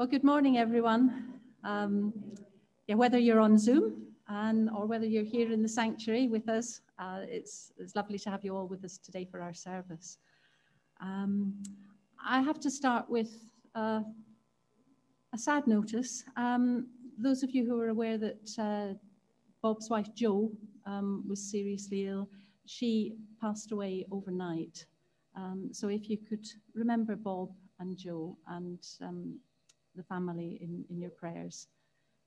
Well, good morning, everyone. Um, yeah, whether you're on Zoom and or whether you're here in the sanctuary with us, uh, it's, it's lovely to have you all with us today for our service. Um, I have to start with uh, a sad notice. Um, those of you who are aware that uh, Bob's wife Jo um, was seriously ill, she passed away overnight. Um, so if you could remember Bob and Jo and um, the family in, in your prayers.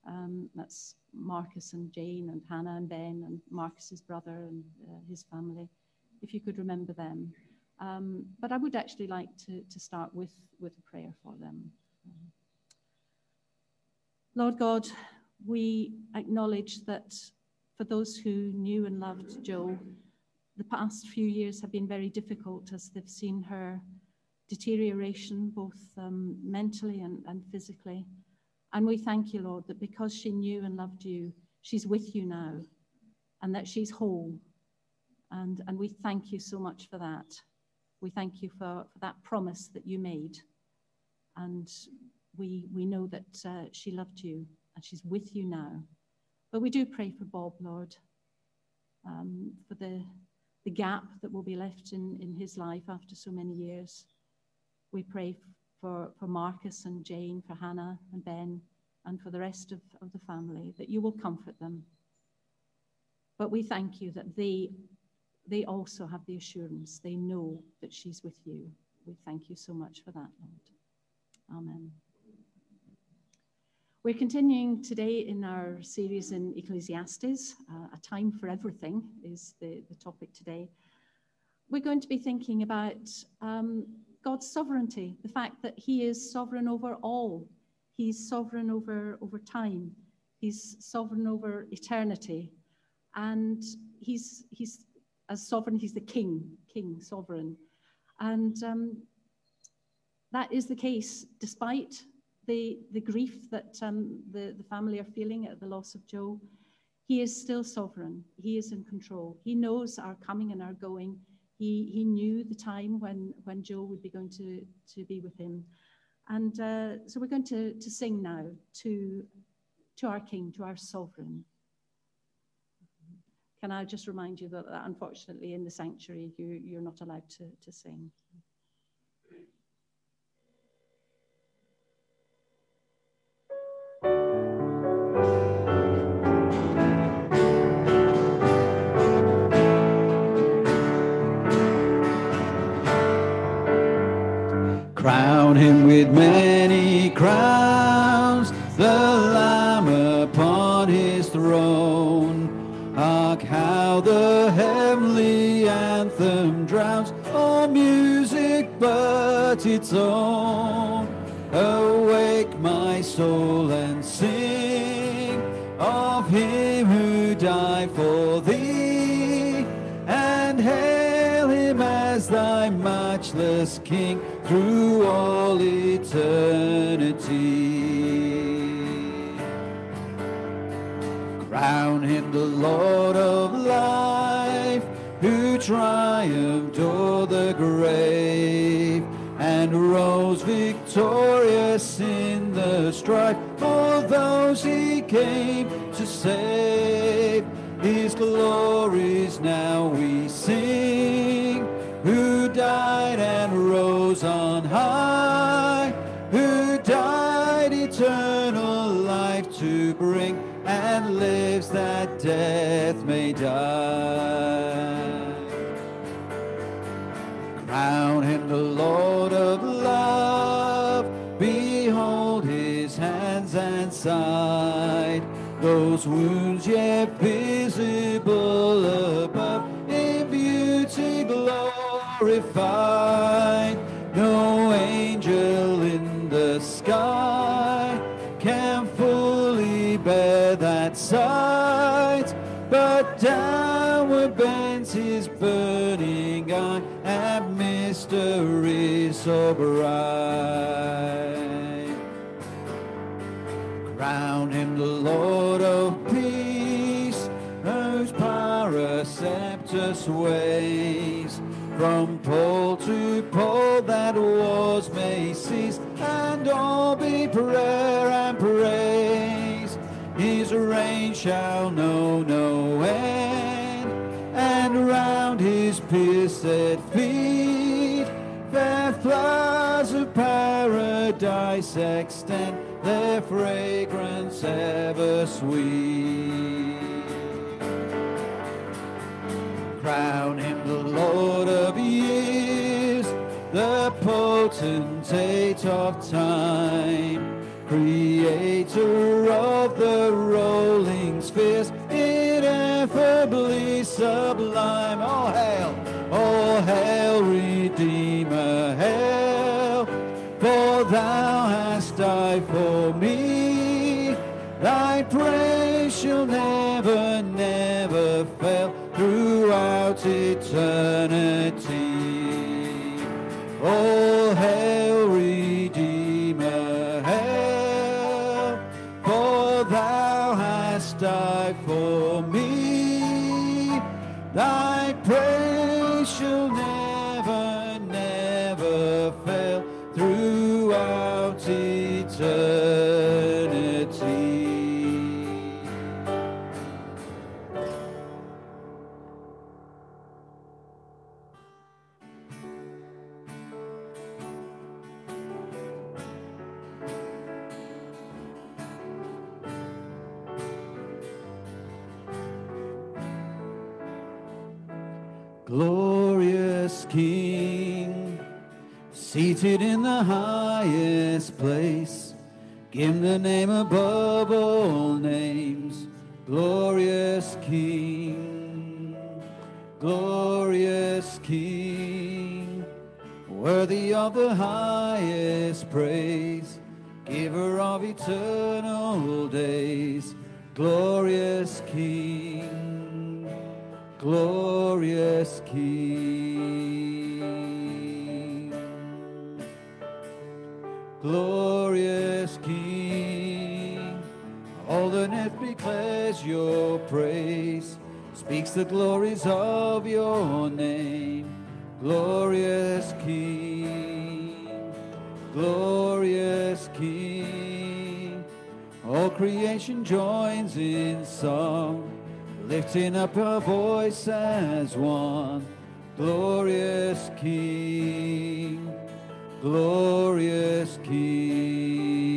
Um, that's Marcus and Jane and Hannah and Ben and Marcus's brother and uh, his family, if you could remember them. Um, but I would actually like to, to start with, with a prayer for them. Lord God, we acknowledge that for those who knew and loved Jo, the past few years have been very difficult as they've seen her deterioration, both um, mentally and, and physically. And we thank you, Lord, that because she knew and loved you, she's with you now and that she's whole. And, and we thank you so much for that. We thank you for, for that promise that you made. And we, we know that uh, she loved you and she's with you now. But we do pray for Bob, Lord, um, for the, the gap that will be left in, in his life after so many years. We pray for, for Marcus and Jane, for Hannah and Ben, and for the rest of, of the family, that you will comfort them. But we thank you that they, they also have the assurance, they know that she's with you. We thank you so much for that, Lord. Amen. We're continuing today in our series in Ecclesiastes. Uh, a time for everything is the, the topic today. We're going to be thinking about um, God's sovereignty, the fact that He is sovereign over all. He's sovereign over, over time. He's sovereign over eternity. And he's, he's as sovereign, he's the king, king, sovereign. And um, that is the case despite the, the grief that um, the, the family are feeling at the loss of Jo. He is still sovereign. He is in control. He knows our coming and our going. He, he knew the time when, when Jo would be going to, to be with him. And uh, so we're going to, to sing now to, to our King, to our Sovereign. Can I just remind you that, that unfortunately in the sanctuary you, you're not allowed to, to sing. Its own. Awake my soul and sing of him who died for thee, and hail him as thy matchless King through all eternity. Crown him the Lord of life, who triumphed victorious in the strife for those he came to save. His glories now we sing, who died and rose on high, who died eternal life to bring, and lives that death may die. Crown him the Lord of side, those wounds yet visible above, in beauty glorified. No angel in the sky can fully bear that sight, but downward bends his burning eye at mystery so bright. Sways. From pole to pole that wars may cease, and all be prayer and praise. His reign shall know no end, and round his pierced feet fair flowers of paradise extend their fragrance ever sweet. Crown him the Lord of years, the potentate of time, creator of the rolling spheres, ineffably sublime. All hail, all hail, Redeemer, hail, for thou hast died eternity. Glorious King, seated in the highest place, give the name above all names. Glorious King, glorious King, worthy of the highest praise, giver of eternal days. Glorious King glorious King. Glorious King, all the earth declares your praise, speaks the glories of your name. Glorious King, glorious King, all creation joins in song lifting up our voice as one. Glorious King, glorious King.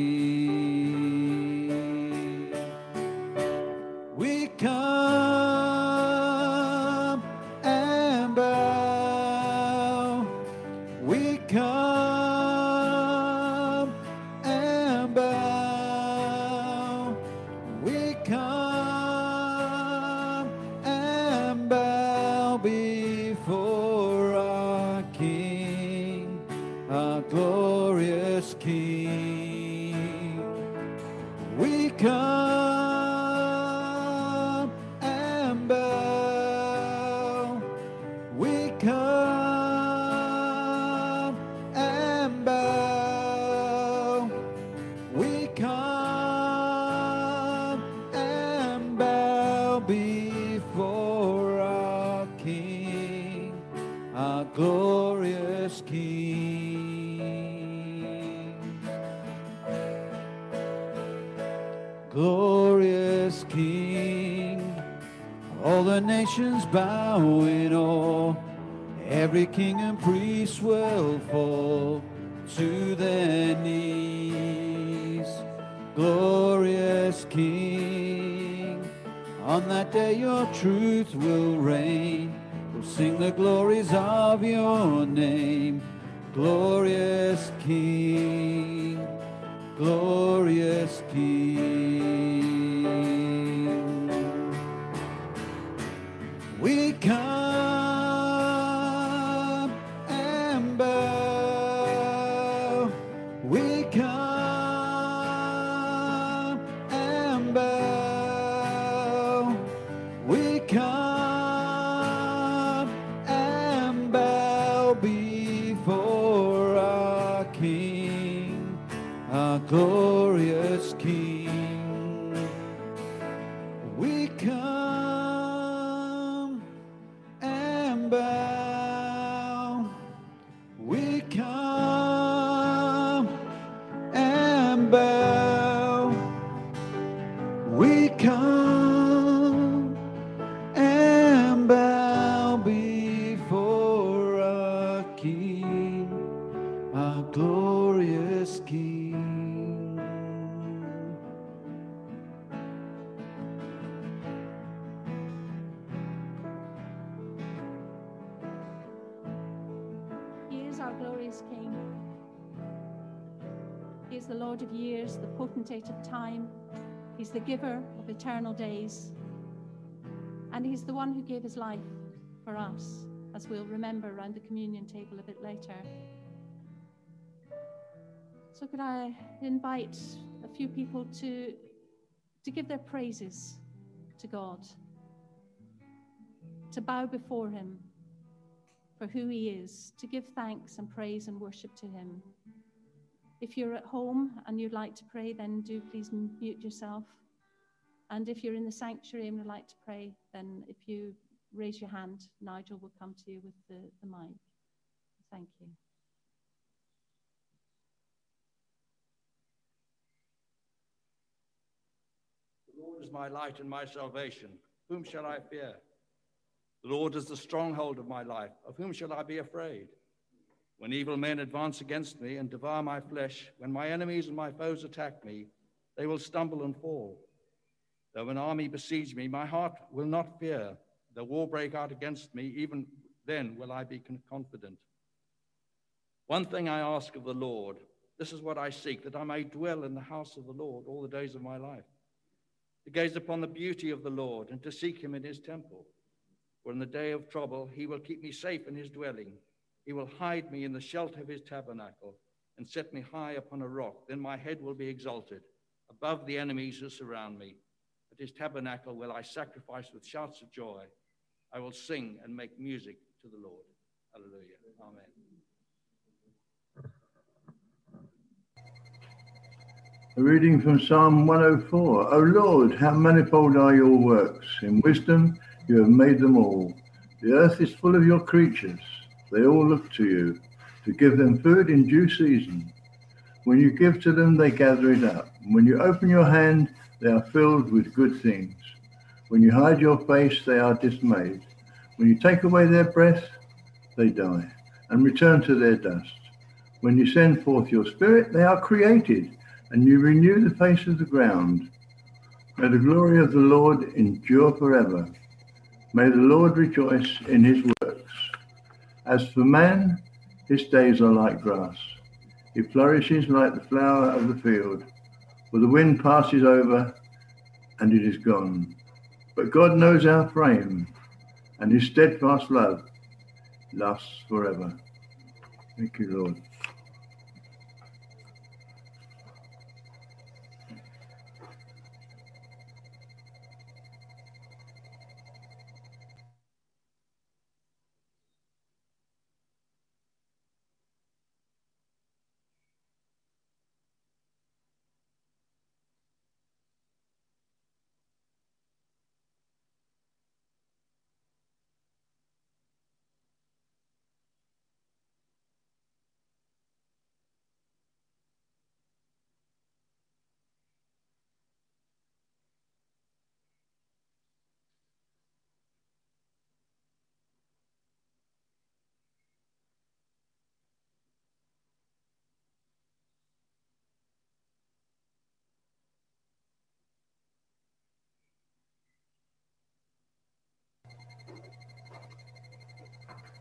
Glorious King, all the nations bow in awe. Every king and priest will fall to their knees. Glorious King, on that day your truth will reign. We'll sing the glories of your name. Glorious King, glorious King. Eternal days. And He's the one who gave His life for us, as we'll remember around the communion table a bit later. So, could I invite a few people to, to give their praises to God, to bow before Him for who He is, to give thanks and praise and worship to Him. If you're at home and you'd like to pray, then do please mute yourself. And if you're in the sanctuary and would like to pray, then if you raise your hand, Nigel will come to you with the, the mic. Thank you. The Lord is my light and my salvation. Whom shall I fear? The Lord is the stronghold of my life. Of whom shall I be afraid? When evil men advance against me and devour my flesh, when my enemies and my foes attack me, they will stumble and fall. Though an army besiege me, my heart will not fear. Though war break out against me, even then will I be confident. One thing I ask of the Lord, this is what I seek, that I may dwell in the house of the Lord all the days of my life, to gaze upon the beauty of the Lord and to seek him in his temple. For in the day of trouble, he will keep me safe in his dwelling. He will hide me in the shelter of his tabernacle and set me high upon a rock. Then my head will be exalted above the enemies who surround me. At his tabernacle will I sacrifice with shouts of joy. I will sing and make music to the Lord. Hallelujah. Amen. A reading from Psalm 104. O Lord, how manifold are your works. In wisdom you have made them all. The earth is full of your creatures. They all look to you to give them food in due season. When you give to them, they gather it up. When you open your hand, they are filled with good things. When you hide your face, they are dismayed. When you take away their breath, they die and return to their dust. When you send forth your spirit, they are created, and you renew the face of the ground. May the glory of the Lord endure forever. May the Lord rejoice in his works. As for man, his days are like grass. He flourishes like the flower of the field, for the wind passes over and it is gone. But God knows our frame, and his steadfast love lasts forever. Thank you, Lord.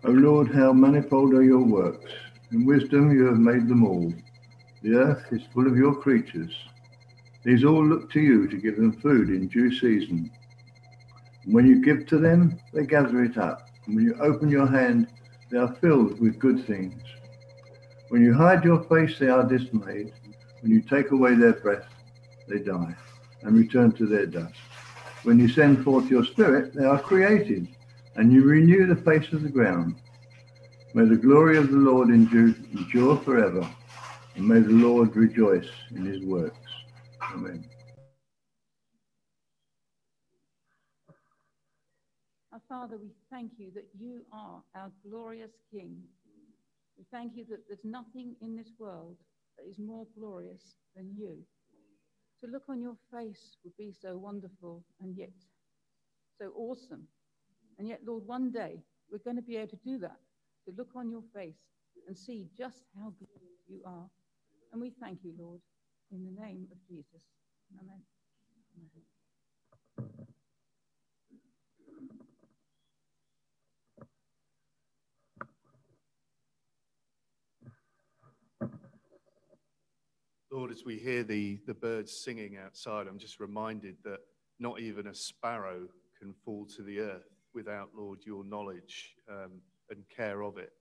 O Lord, how manifold are your works. In wisdom you have made them all. The earth is full of your creatures. These all look to you to give them food in due season. And when you give to them, they gather it up. And when you open your hand, they are filled with good things. When you hide your face, they are dismayed. When you take away their breath, they die and return to their dust. When you send forth your spirit, they are created and you renew the face of the ground. May the glory of the Lord endure, endure forever, and may the Lord rejoice in his works. Amen. Our Father, we thank you that you are our glorious King. We thank you that there's nothing in this world that is more glorious than you. To look on your face would be so wonderful and yet so awesome. And yet, Lord, one day we're going to be able to do that, to look on your face and see just how good you are. And we thank you, Lord, in the name of Jesus. Amen. Lord, as we hear the, the birds singing outside, I'm just reminded that not even a sparrow can fall to the earth without, Lord, your knowledge um, and care of it.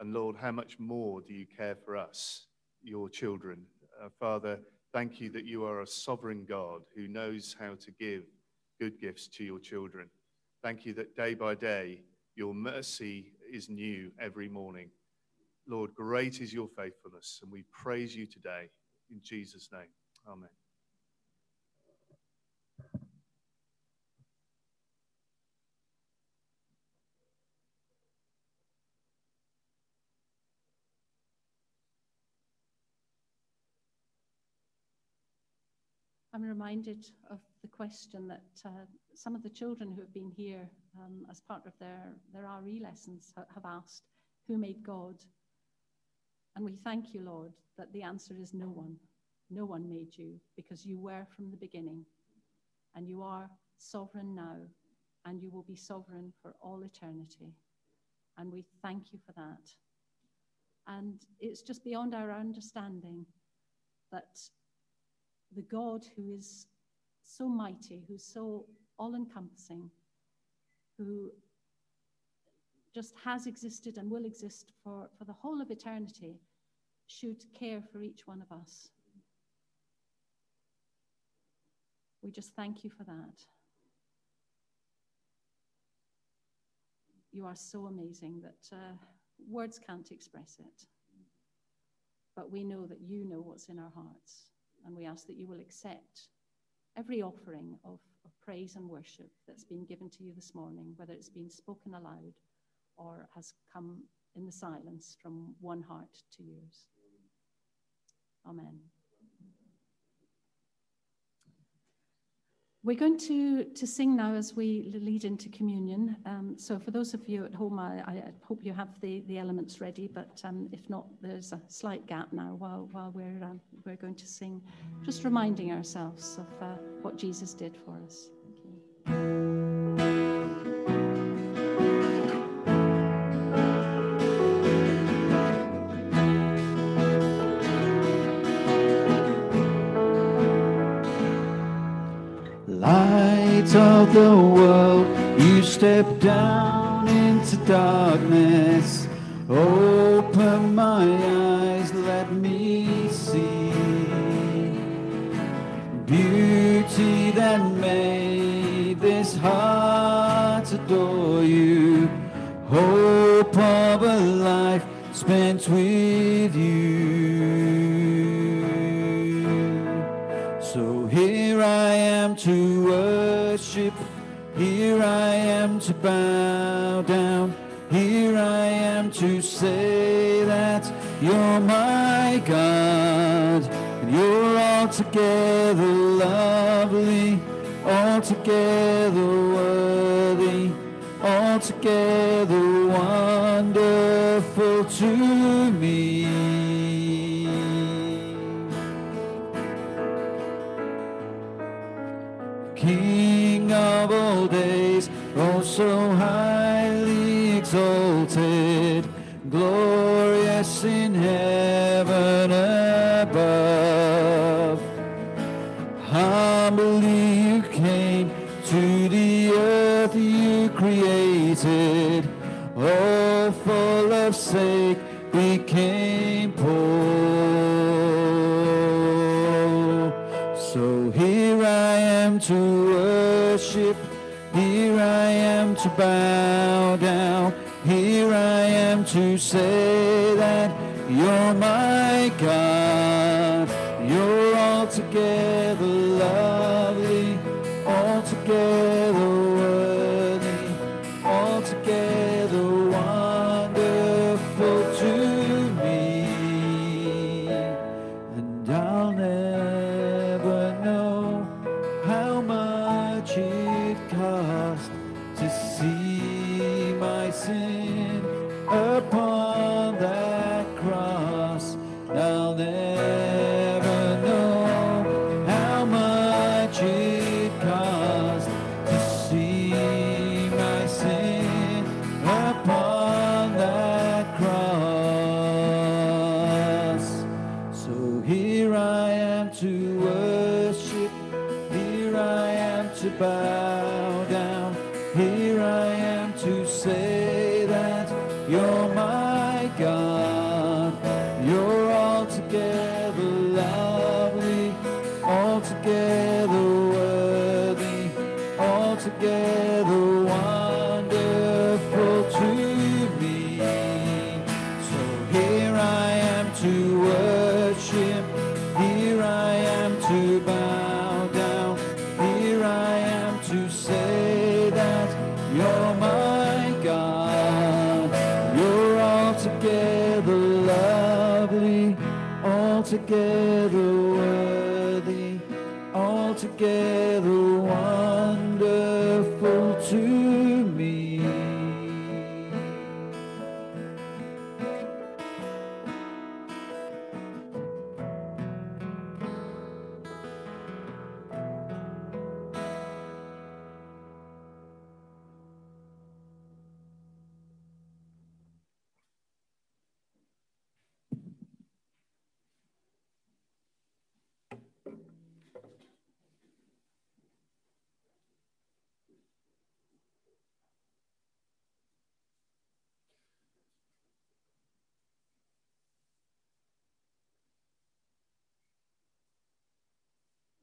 And Lord, how much more do you care for us, your children? Uh, Father, thank you that you are a sovereign God who knows how to give good gifts to your children. Thank you that day by day your mercy is new every morning. Lord, great is your faithfulness, and we praise you today. In Jesus' name, amen. I'm reminded of the question that uh, some of the children who have been here um, as part of their, their RE lessons ha- have asked, Who made God? And we thank you, Lord, that the answer is no one. No one made you because you were from the beginning and you are sovereign now and you will be sovereign for all eternity. And we thank you for that. And it's just beyond our understanding that the God who is so mighty, who's so all encompassing, who just has existed and will exist for, for the whole of eternity, should care for each one of us. We just thank you for that. You are so amazing that uh, words can't express it. But we know that you know what's in our hearts. And we ask that you will accept every offering of, of praise and worship that's been given to you this morning, whether it's been spoken aloud or has come in the silence from one heart to yours. Amen. We're going to, to sing now as we lead into communion. Um, so, for those of you at home, I, I hope you have the, the elements ready, but um, if not, there's a slight gap now while, while we're, um, we're going to sing, just reminding ourselves of uh, what Jesus did for us. Of the world, you step down into darkness. Open my eyes, let me see beauty that made this heart adore you. Hope of a life spent with to bow down, here I am to say that you're my God, and you're altogether lovely, altogether worthy, altogether wonderful to so bow down, here I am to say that you're my God, you're altogether lovely, altogether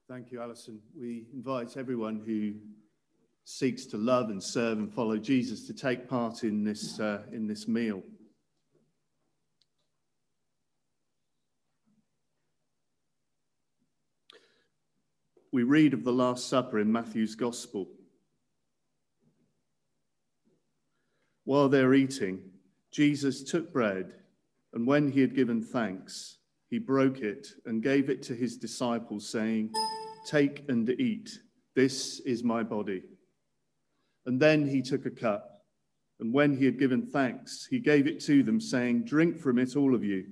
Thank you, Alison. We invite everyone who seeks to love and serve and follow Jesus to take part in this, uh, in this meal. We read of the Last Supper in Matthew's Gospel. While they're eating, Jesus took bread, and when he had given thanks, he broke it and gave it to his disciples, saying, Take and eat. This is my body. And then he took a cup, and when he had given thanks, he gave it to them, saying, Drink from it, all of you.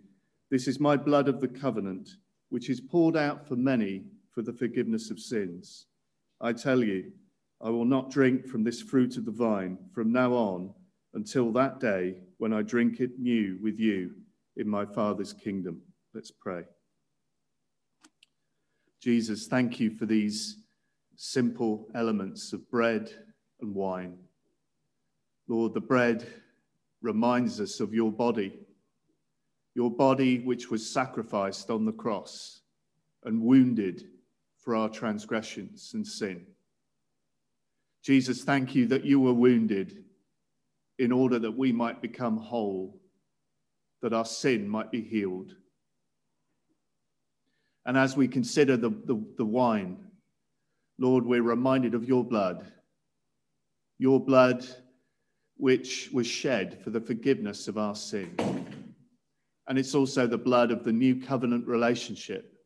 This is my blood of the covenant, which is poured out for many for the forgiveness of sins. I tell you, I will not drink from this fruit of the vine from now on until that day when I drink it new with you in my Father's kingdom. Let's pray. Jesus, thank you for these simple elements of bread and wine. Lord, the bread reminds us of your body, your body which was sacrificed on the cross and wounded for our transgressions and sin. Jesus, thank you that you were wounded in order that we might become whole, that our sin might be healed. And as we consider the, the, the, wine, Lord, we're reminded of your blood, your blood which was shed for the forgiveness of our sin. And it's also the blood of the new covenant relationship,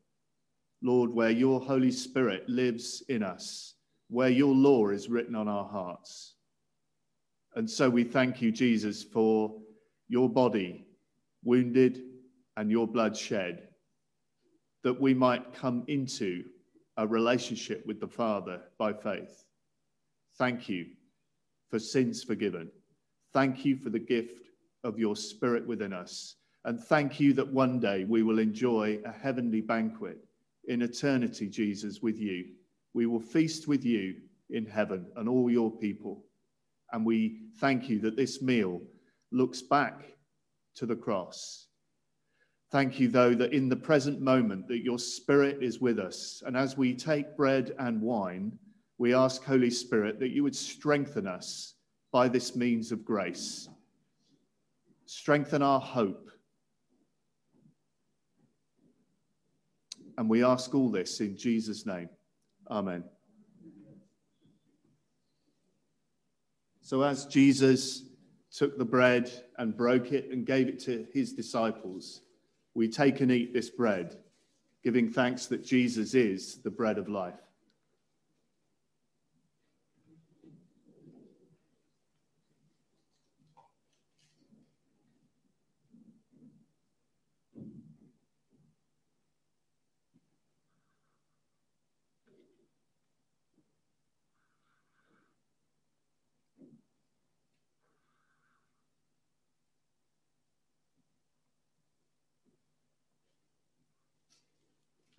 Lord, where your Holy Spirit lives in us, where your law is written on our hearts. And so we thank you, Jesus, for your body wounded and your blood shed that we might come into a relationship with the Father by faith. Thank you for sins forgiven. Thank you for the gift of your Spirit within us. And thank you that one day we will enjoy a heavenly banquet in eternity, Jesus, with you. We will feast with you in heaven and all your people. And we thank you that this meal looks back to the cross Thank you, though, that in the present moment that your spirit is with us. And as we take bread and wine, we ask, Holy Spirit, that you would strengthen us by this means of grace. Strengthen our hope. And we ask all this in Jesus' name. Amen. So, as Jesus took the bread and broke it and gave it to his disciples, we take and eat this bread, giving thanks that Jesus is the bread of life.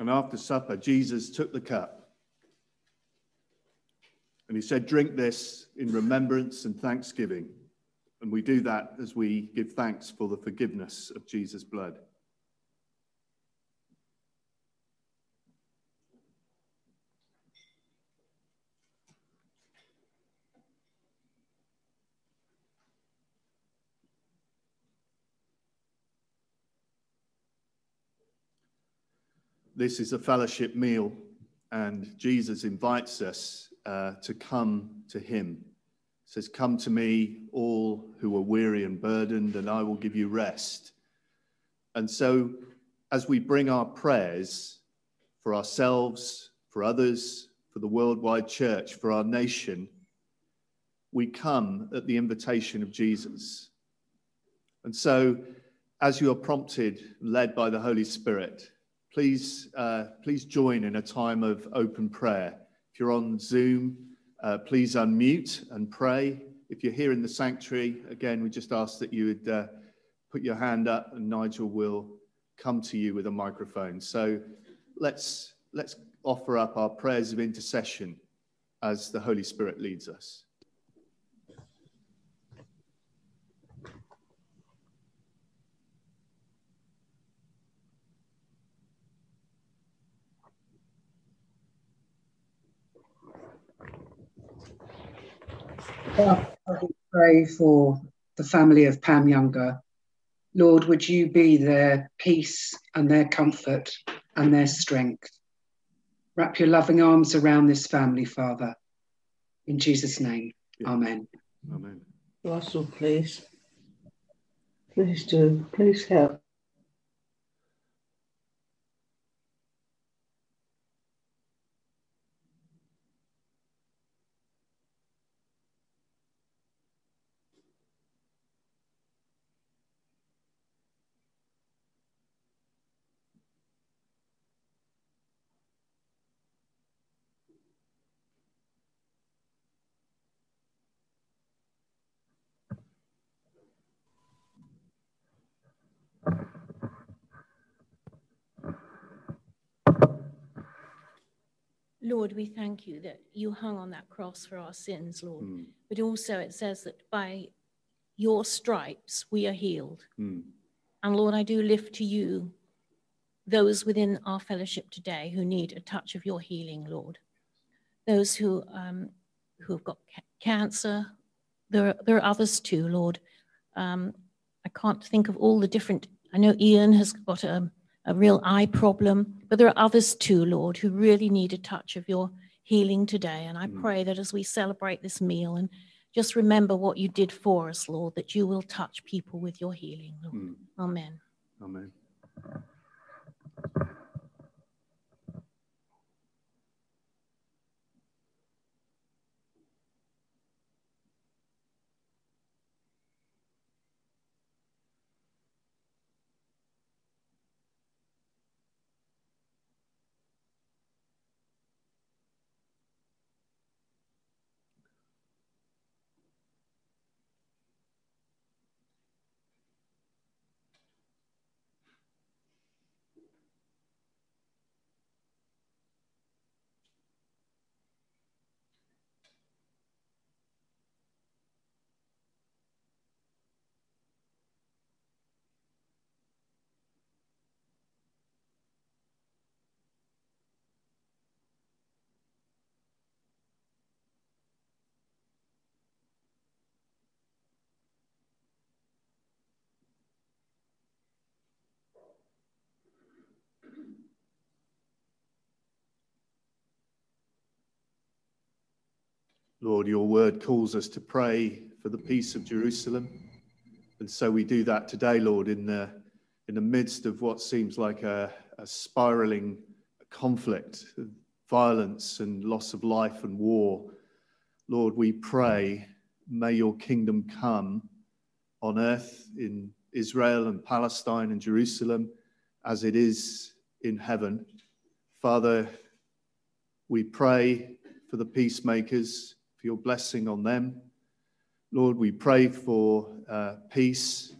And after supper, Jesus took the cup and he said, Drink this in remembrance and thanksgiving. And we do that as we give thanks for the forgiveness of Jesus' blood. This is a fellowship meal, and Jesus invites us uh, to come to him. He says, Come to me, all who are weary and burdened, and I will give you rest. And so, as we bring our prayers for ourselves, for others, for the worldwide church, for our nation, we come at the invitation of Jesus. And so, as you are prompted, led by the Holy Spirit, please, uh, please join in a time of open prayer. If you're on Zoom, uh, please unmute and pray. If you're here in the sanctuary, again, we just ask that you would uh, put your hand up and Nigel will come to you with a microphone. So let's, let's offer up our prayers of intercession as the Holy Spirit leads us. I pray for the family of Pam Younger. Lord, would you be their peace and their comfort and their strength? Wrap your loving arms around this family, Father. In Jesus' name, Yeah. Amen. Amen. Russell, please. Please do. Please help. Lord, we thank you that you hung on that cross for our sins, Lord. Mm, But also it says that by your stripes we are healed. mm, And Lord, I do lift to you those within our fellowship today who need a touch of your healing, Lord. Those who um, who have got ca- cancer, there are, there are others too, Lord. Um, I can't think of all the different. I know Ian has got a, a real eye problem, but there are others too, Lord, who really need a touch of your healing today. And I Mm. pray that as we celebrate this meal and just remember what you did for us, Lord, that you will touch people with your healing, Lord. mm. Amen. Amen. Lord, your word calls us to pray for the peace of Jerusalem. And so we do that today, Lord, in the, in the midst of what seems like a, a spiraling conflict, violence and loss of life and war. Lord, we pray, may your kingdom come on earth in Israel and Palestine and Jerusalem as it is in heaven. Father, we pray for the peacemakers, for your blessing on them. Lord, we pray for uh, peace.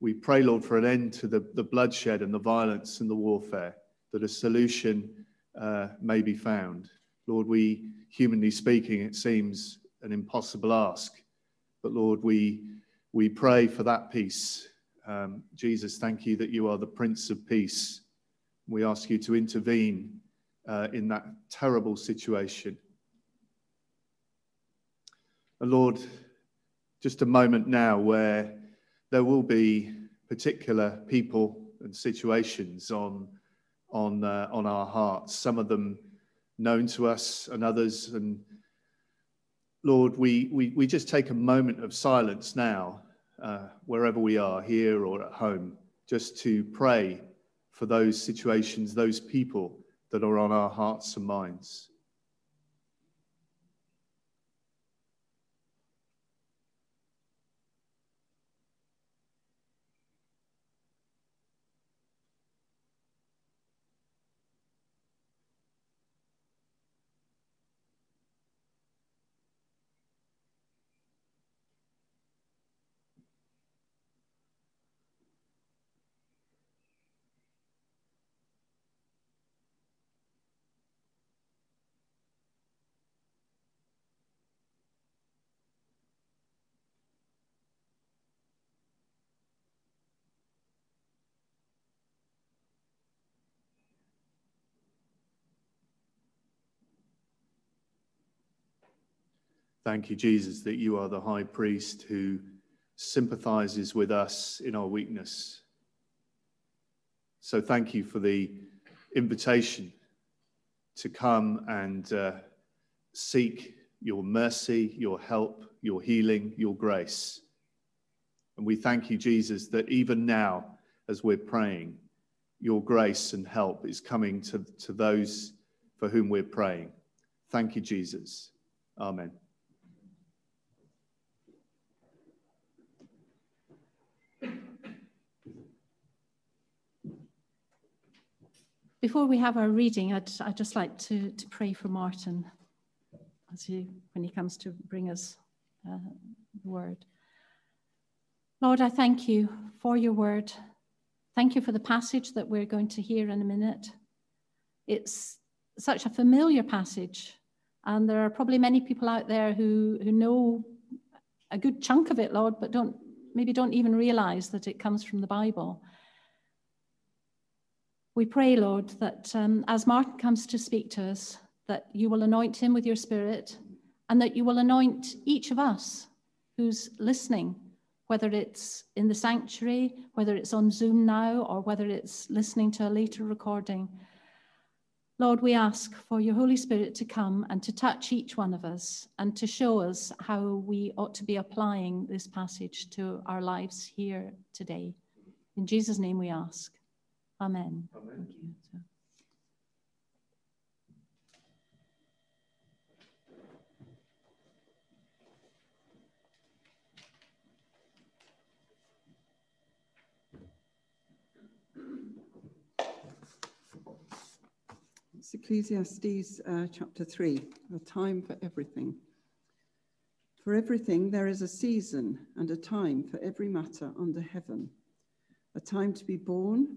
We pray, Lord, for an end to the, the bloodshed and the violence and the warfare. that a solution uh, may be found. Lord, we, humanly speaking, it seems an impossible ask. But Lord, we, we pray for that peace. Um, Jesus, thank you that you are the Prince of Peace. We ask you to intervene uh, in that terrible situation. Lord, just a moment now where there will be particular people and situations on, on, uh, on our hearts, some of them known to us and others. And Lord, we, we, we just take a moment of silence now, uh, wherever we are, here or at home, just to pray for those situations, those people that are on our hearts and minds. Thank you, Jesus, that you are the high priest who sympathizes with us in our weakness. So thank you for the invitation to come and uh, seek your mercy, your help, your healing, your grace. And we thank you, Jesus, that even now, as we're praying, your grace and help is coming to, to those for whom we're praying. Thank you, Jesus. Amen. Before we have our reading, I'd, I'd just like to, to pray for Martin as he, when he comes to bring us uh, the word. Lord, I thank you for your word. Thank you for the passage that we're going to hear in a minute. It's such a familiar passage, and there are probably many people out there who, who know a good chunk of it, Lord, but don't maybe don't even realize that it comes from the Bible. We pray, Lord, that um, as Martin comes to speak to us, that you will anoint him with your spirit and that you will anoint each of us who's listening, whether it's in the sanctuary, whether it's on Zoom now, or whether it's listening to a later recording. Lord, we ask for your Holy Spirit to come and to touch each one of us and to show us how we ought to be applying this passage to our lives here today. In Jesus' name we ask. Amen. Amen. Thank you. So. It's Ecclesiastes uh, chapter 3, a time for everything. For everything there is a season and a time for every matter under heaven, a time to be born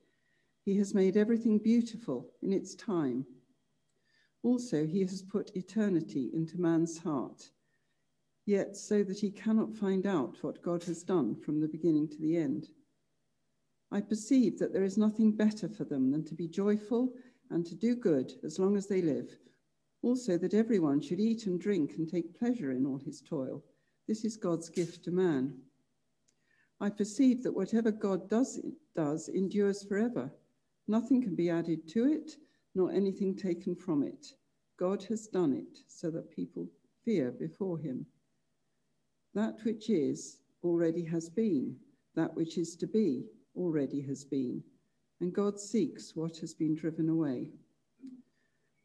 He has made everything beautiful in its time. Also, he has put eternity into man's heart, yet so that he cannot find out what God has done from the beginning to the end. I perceive that there is nothing better for them than to be joyful and to do good as long as they live. Also, that everyone should eat and drink and take pleasure in all his toil. This is God's gift to man. I perceive that whatever God does, does endures forever. Nothing can be added to it, nor anything taken from it. God has done it so that people fear before him. That which is already has been, that which is to be already has been, and God seeks what has been driven away.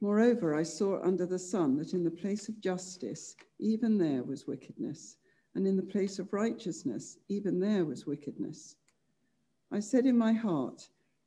Moreover, I saw under the sun that in the place of justice, even there was wickedness, and in the place of righteousness, even there was wickedness. I said in my heart,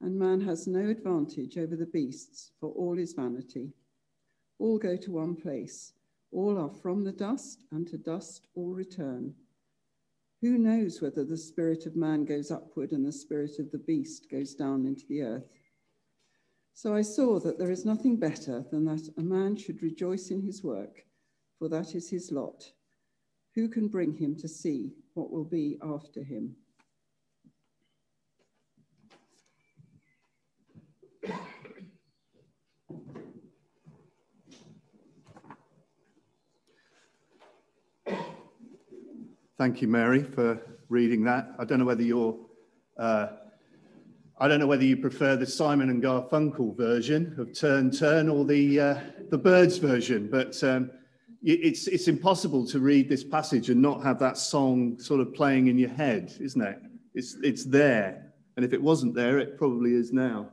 and man has no advantage over the beasts, for all is vanity. All go to one place. All are from the dust, and to dust all return. Who knows whether the spirit of man goes upward and the spirit of the beast goes down into the earth? So I saw that there is nothing better than that a man should rejoice in his work, for that is his lot. Who can bring him to see what will be after him? Thank you, Mary, for reading that. I don't know whether you're, uh, I don't know whether you prefer the Simon and Garfunkel version of Turn Turn or the uh, the Byrds version, but um, it's it's impossible to read this passage and not have that song sort of playing in your head, isn't it? It's it's there, and if it wasn't there, it probably is now.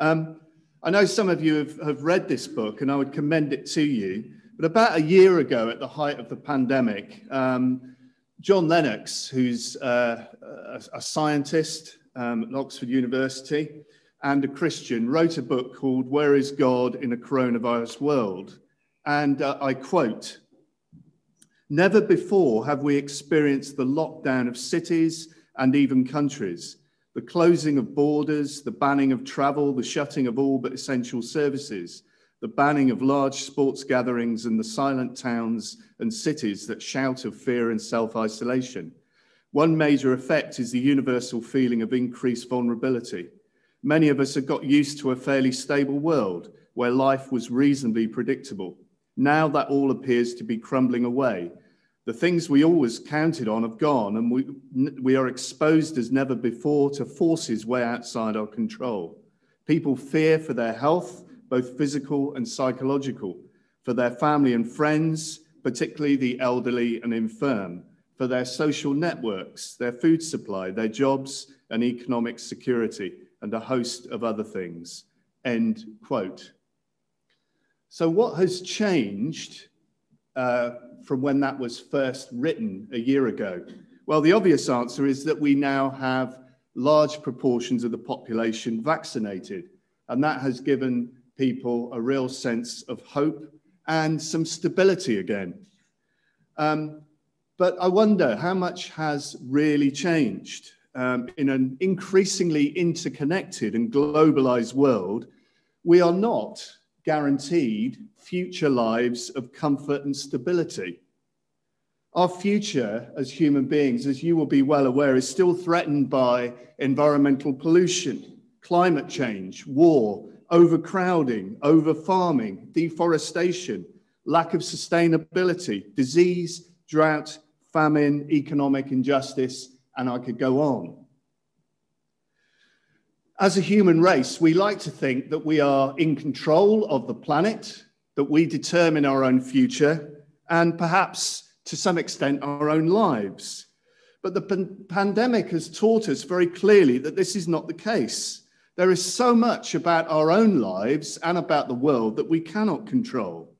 Um, I know some of you have, have read this book, and I would commend it to you. But about a year ago, at the height of the pandemic, um, John Lennox, who's uh, a, a, scientist um, at Oxford University and a Christian, wrote a book called Where is God in a Coronavirus World? And uh, I quote Never before have we experienced the lockdown of cities and even countries, the closing of borders, the banning of travel, the shutting of all but essential services the banning of large sports gatherings and the silent towns and cities that shout of fear and self isolation. One major effect is the universal feeling of increased vulnerability. Many of us have got used to a fairly stable world where life was reasonably predictable. Now that all appears to be crumbling away. The things we always counted on have gone, and we, we are exposed as never before to forces way outside our control. People fear for their health, both physical and psychological, for their family and friends, particularly the elderly and infirm, for their social networks, their food supply, their jobs and economic security, and a host of other things. End quote. So, what has changed uh, from when that was first written a year ago? Well, the obvious answer is that we now have large proportions of the population vaccinated, and that has given people a real sense of hope and some stability again. Um, but I wonder how much has really changed um, in an increasingly interconnected and globalized world. We are not guaranteed future lives of comfort and stability. Our future as human beings, as you will be well aware, is still threatened by environmental pollution, climate change, war, overcrowding, overfarming, deforestation, lack of sustainability, disease, drought, famine, economic injustice, and I could go on. As a human race, we like to think that we are in control of the planet, that we determine our own future, and perhaps to some extent our own lives. But the pan- pandemic has taught us very clearly that this is not the case. There is so much about our own lives and about the world that we cannot control.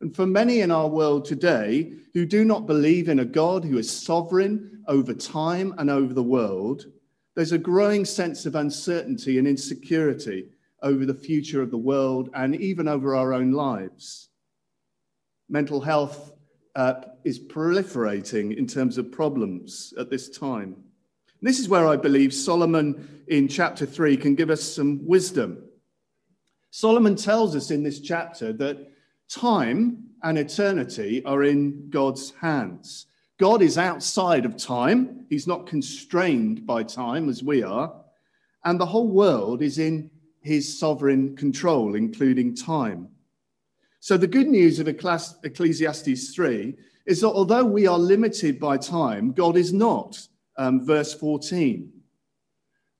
And for many in our world today who do not believe in a God who is sovereign over time and over the world, there's a growing sense of uncertainty and insecurity over the future of the world and even over our own lives. Mental health uh, is proliferating in terms of problems at this time. This is where I believe Solomon in chapter 3 can give us some wisdom. Solomon tells us in this chapter that time and eternity are in God's hands. God is outside of time, He's not constrained by time as we are, and the whole world is in His sovereign control, including time. So, the good news of Ecclesiastes 3 is that although we are limited by time, God is not um, verse 14.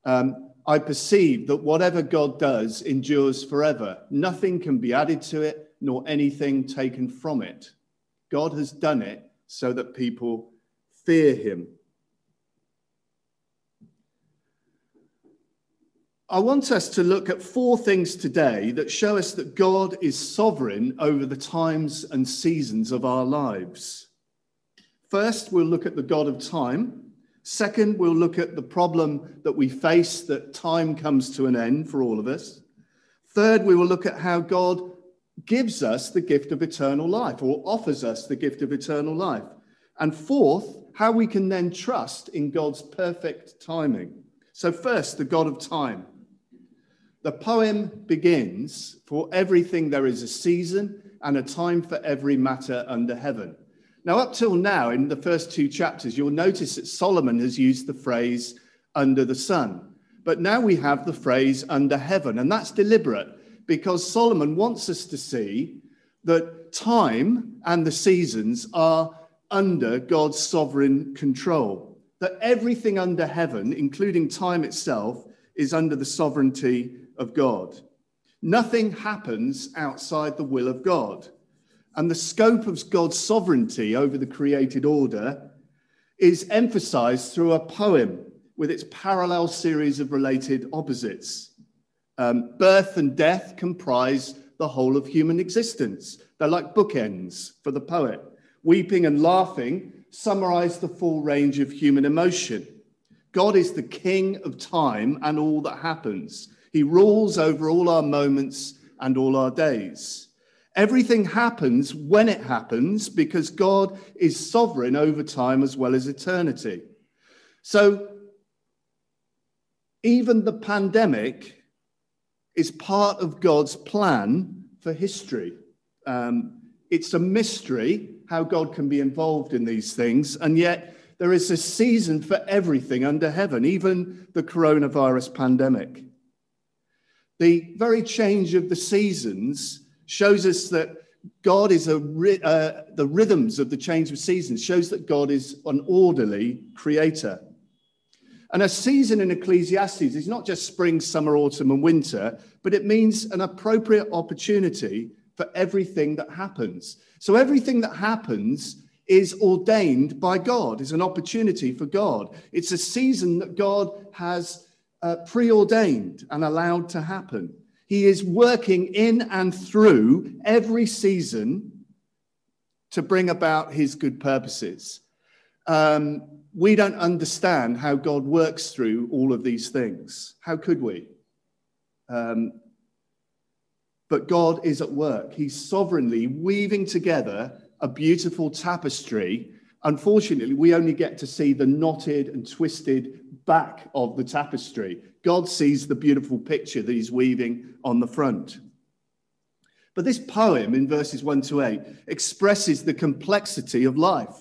Um, I perceive that whatever God does endures forever. Nothing can be added to it, nor anything taken from it. God has done it so that people fear him. I want us to look at four things today that show us that God is sovereign over the times and seasons of our lives. First, we'll look at the God of time. Second, we'll look at the problem that we face that time comes to an end for all of us. Third, we will look at how God gives us the gift of eternal life or offers us the gift of eternal life. And fourth, how we can then trust in God's perfect timing. So, first, the God of time. The poem begins For everything there is a season and a time for every matter under heaven. Now, up till now, in the first two chapters, you'll notice that Solomon has used the phrase under the sun. But now we have the phrase under heaven, and that's deliberate because Solomon wants us to see that time and the seasons are under God's sovereign control, that everything under heaven, including time itself, is under the sovereignty of God. Nothing happens outside the will of God and the scope of God's sovereignty over the created order is emphasized through a poem with its parallel series of related opposites. Um, birth and death comprise the whole of human existence. They're like bookends for the poet. Weeping and laughing summarize the full range of human emotion. God is the king of time and all that happens. He rules over all our moments and all our days. Everything happens when it happens because God is sovereign over time as well as eternity. So, even the pandemic is part of God's plan for history. Um, it's a mystery how God can be involved in these things, and yet there is a season for everything under heaven, even the coronavirus pandemic. The very change of the seasons shows us that God is a uh, the rhythms of the change of seasons shows that God is an orderly creator. And a season in Ecclesiastes is not just spring, summer, autumn, and winter, but it means an appropriate opportunity for everything that happens. So everything that happens is ordained by God, is an opportunity for God. It's a season that God has uh, preordained and allowed to happen. He is working in and through every season to bring about his good purposes. Um, we don't understand how God works through all of these things. How could we? Um, but God is at work. He's sovereignly weaving together a beautiful tapestry. Unfortunately, we only get to see the knotted and twisted back of the tapestry. God sees the beautiful picture that he's weaving on the front. But this poem in verses 1 to 8 expresses the complexity of life.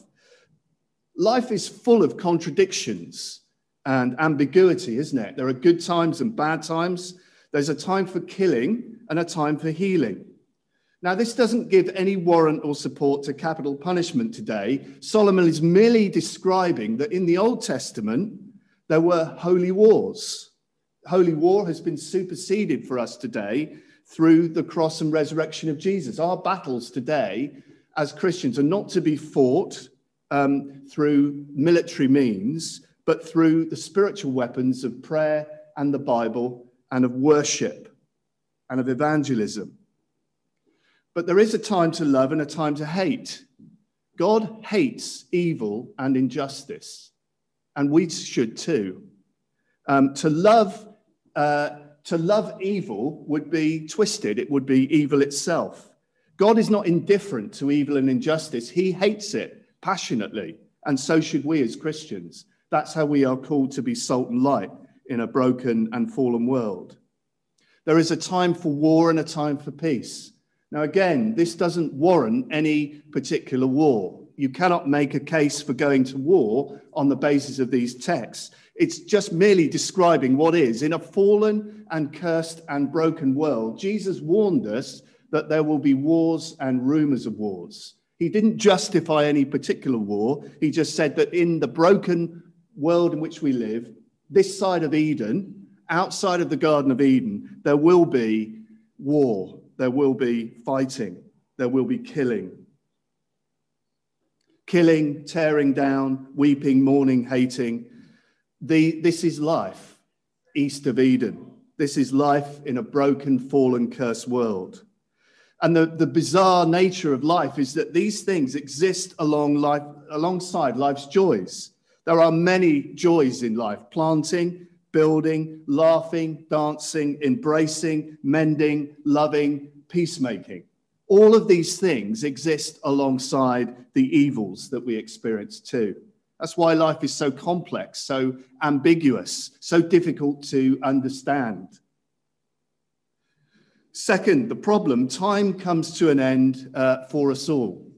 Life is full of contradictions and ambiguity, isn't it? There are good times and bad times. There's a time for killing and a time for healing. Now, this doesn't give any warrant or support to capital punishment today. Solomon is merely describing that in the Old Testament, there were holy wars holy war has been superseded for us today through the cross and resurrection of Jesus. Our battles today as Christians are not to be fought um, through military means, but through the spiritual weapons of prayer and the Bible and of worship and of evangelism. But there is a time to love and a time to hate. God hates evil and injustice, and we should too. Um, to love uh, to love evil would be twisted, it would be evil itself. God is not indifferent to evil and injustice, He hates it passionately. And so should we as Christians. That's how we are called to be salt and light in a broken and fallen world. There is a time for war and a time for peace. Now, again, this doesn't warrant any particular war. You cannot make a case for going to war on the basis of these texts. It's just merely describing what is. In a fallen and cursed and broken world, Jesus warned us that there will be wars and rumors of wars. He didn't justify any particular war. He just said that in the broken world in which we live, this side of Eden, outside of the Garden of Eden, there will be war, there will be fighting, there will be killing. Killing, tearing down, weeping, mourning, hating. The, this is life east of Eden. This is life in a broken, fallen, cursed world. And the, the bizarre nature of life is that these things exist along life, alongside life's joys. There are many joys in life planting, building, laughing, dancing, embracing, mending, loving, peacemaking. All of these things exist alongside the evils that we experience too. That's why life is so complex, so ambiguous, so difficult to understand. Second, the problem time comes to an end uh, for us all.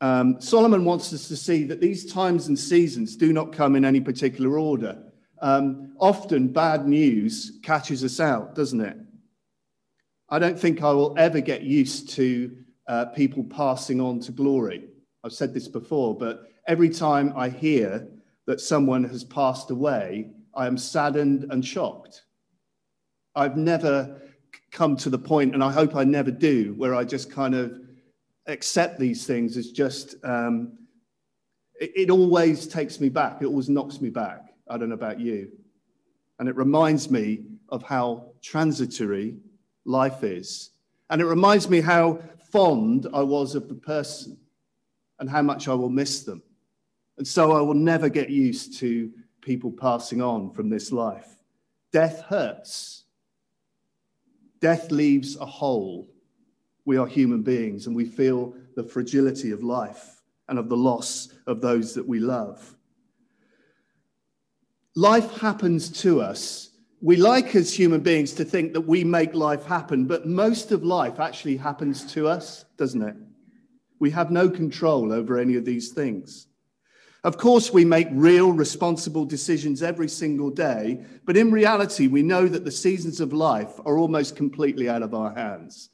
Um, Solomon wants us to see that these times and seasons do not come in any particular order. Um, often bad news catches us out, doesn't it? I don't think I will ever get used to uh, people passing on to glory. I've said this before, but every time I hear that someone has passed away, I am saddened and shocked. I've never come to the point, and I hope I never do, where I just kind of accept these things is just, um, it, it always takes me back. It always knocks me back. I don't know about you. And it reminds me of how transitory life is. And it reminds me how fond I was of the person and how much I will miss them. And so I will never get used to people passing on from this life. Death hurts. Death leaves a hole we are human beings and we feel the fragility of life and of the loss of those that we love. Life happens to us. We like as human beings to think that we make life happen, but most of life actually happens to us, doesn't it? We have no control over any of these things. Of course, we make real, responsible decisions every single day, but in reality, we know that the seasons of life are almost completely out of our hands.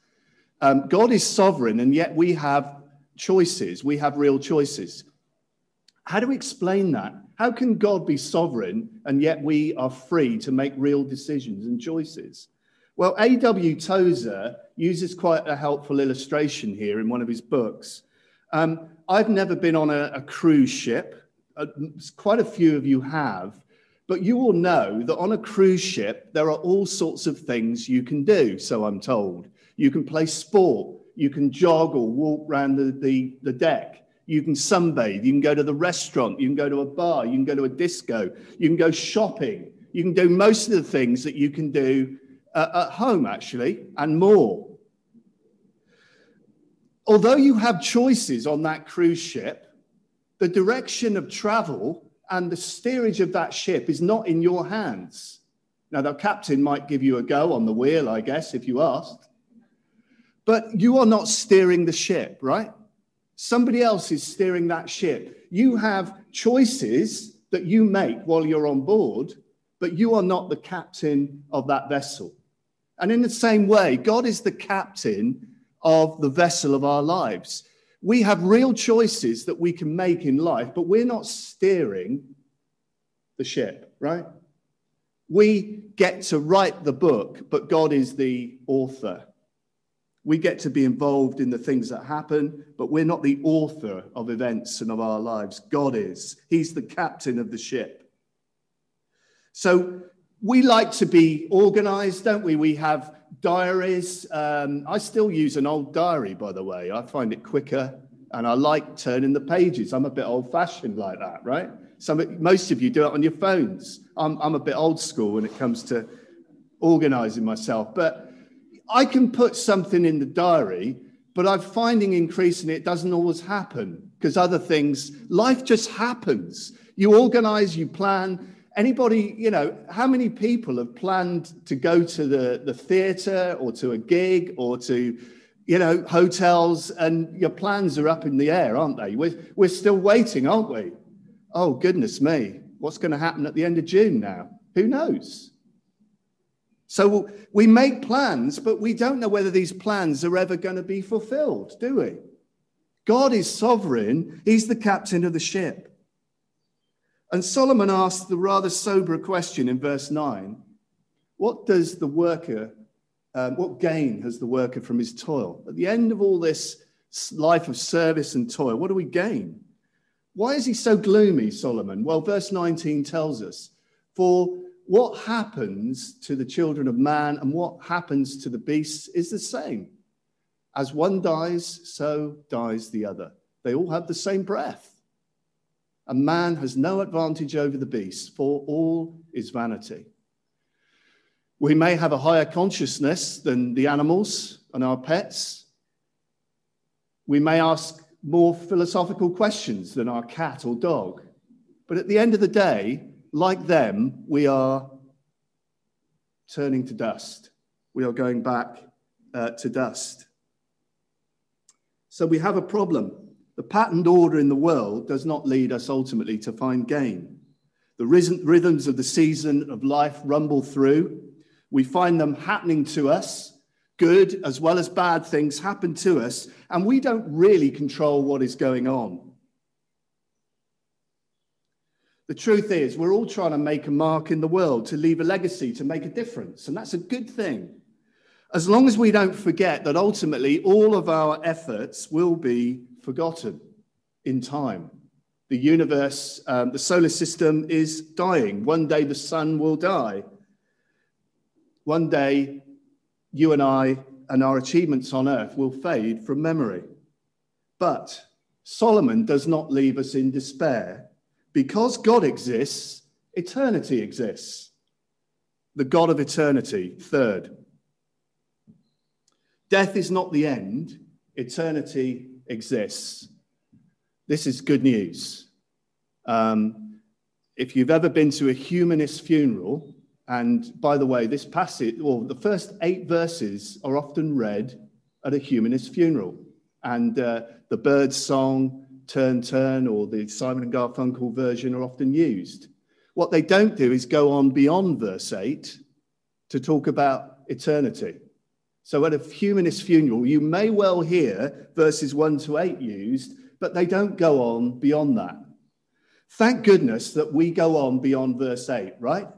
Um, God is sovereign, and yet we have choices. We have real choices. How do we explain that? How can God be sovereign, and yet we are free to make real decisions and choices? Well, A.W. Tozer uses quite a helpful illustration here in one of his books. Um, I've never been on a, a cruise ship. Uh, quite a few of you have. But you will know that on a cruise ship, there are all sorts of things you can do, so I'm told. You can play sport. You can jog or walk around the, the, the deck. You can sunbathe. You can go to the restaurant. You can go to a bar. You can go to a disco. You can go shopping. You can do most of the things that you can do uh, at home, actually, and more. Although you have choices on that cruise ship, the direction of travel and the steerage of that ship is not in your hands. Now, the captain might give you a go on the wheel, I guess, if you asked. But you are not steering the ship, right? Somebody else is steering that ship. You have choices that you make while you're on board, but you are not the captain of that vessel. And in the same way, God is the captain of the vessel of our lives. We have real choices that we can make in life, but we're not steering the ship, right? We get to write the book, but God is the author. We get to be involved in the things that happen, but we're not the author of events and of our lives. God is. He's the captain of the ship. So we like to be organized, don't we? We have diaries. Um, I still use an old diary, by the way. I find it quicker and I like turning the pages. I'm a bit old fashioned like that, right? Some, most of you do it on your phones. I'm, I'm a bit old school when it comes to organizing myself. But I can put something in the diary, but I'm finding increasingly it doesn't always happen because other things, life just happens. You organize, you plan. Anybody, you know, how many people have planned to go to the, the theatre or to a gig or to, you know, hotels and your plans are up in the air, aren't they? We're, we're still waiting, aren't we? Oh, goodness me. What's going to happen at the end of June now? Who knows? So we make plans, but we don't know whether these plans are ever going to be fulfilled, do we? God is sovereign, He's the captain of the ship. And Solomon asked the rather sober question in verse 9 What does the worker, um, what gain has the worker from his toil? At the end of all this life of service and toil, what do we gain? Why is he so gloomy, Solomon? Well, verse 19 tells us For what happens to the children of man and what happens to the beasts is the same. As one dies, so dies the other. They all have the same breath. A man has no advantage over the beast, for all is vanity. We may have a higher consciousness than the animals and our pets. We may ask more philosophical questions than our cat or dog. But at the end of the day, like them, we are turning to dust. We are going back uh, to dust. So we have a problem. The patterned order in the world does not lead us ultimately to find gain. The rhythms of the season of life rumble through. We find them happening to us. Good as well as bad things happen to us, and we don't really control what is going on. The truth is, we're all trying to make a mark in the world, to leave a legacy, to make a difference. And that's a good thing. As long as we don't forget that ultimately all of our efforts will be forgotten in time. The universe, um, the solar system is dying. One day the sun will die. One day you and I and our achievements on earth will fade from memory. But Solomon does not leave us in despair because God exists, eternity exists. The God of eternity, third. Death is not the end, eternity exists. This is good news. Um, if you've ever been to a humanist funeral, and by the way, this passage, or the first eight verses are often read at a humanist funeral. And uh, the Byrds song, Turn Turn or the Simon and Garfunkel version are often used. What they don't do is go on beyond verse 8 to talk about eternity. So at a humanist funeral, you may well hear verses 1 to 8 used, but they don't go on beyond that. Thank goodness that we go on beyond verse 8, right?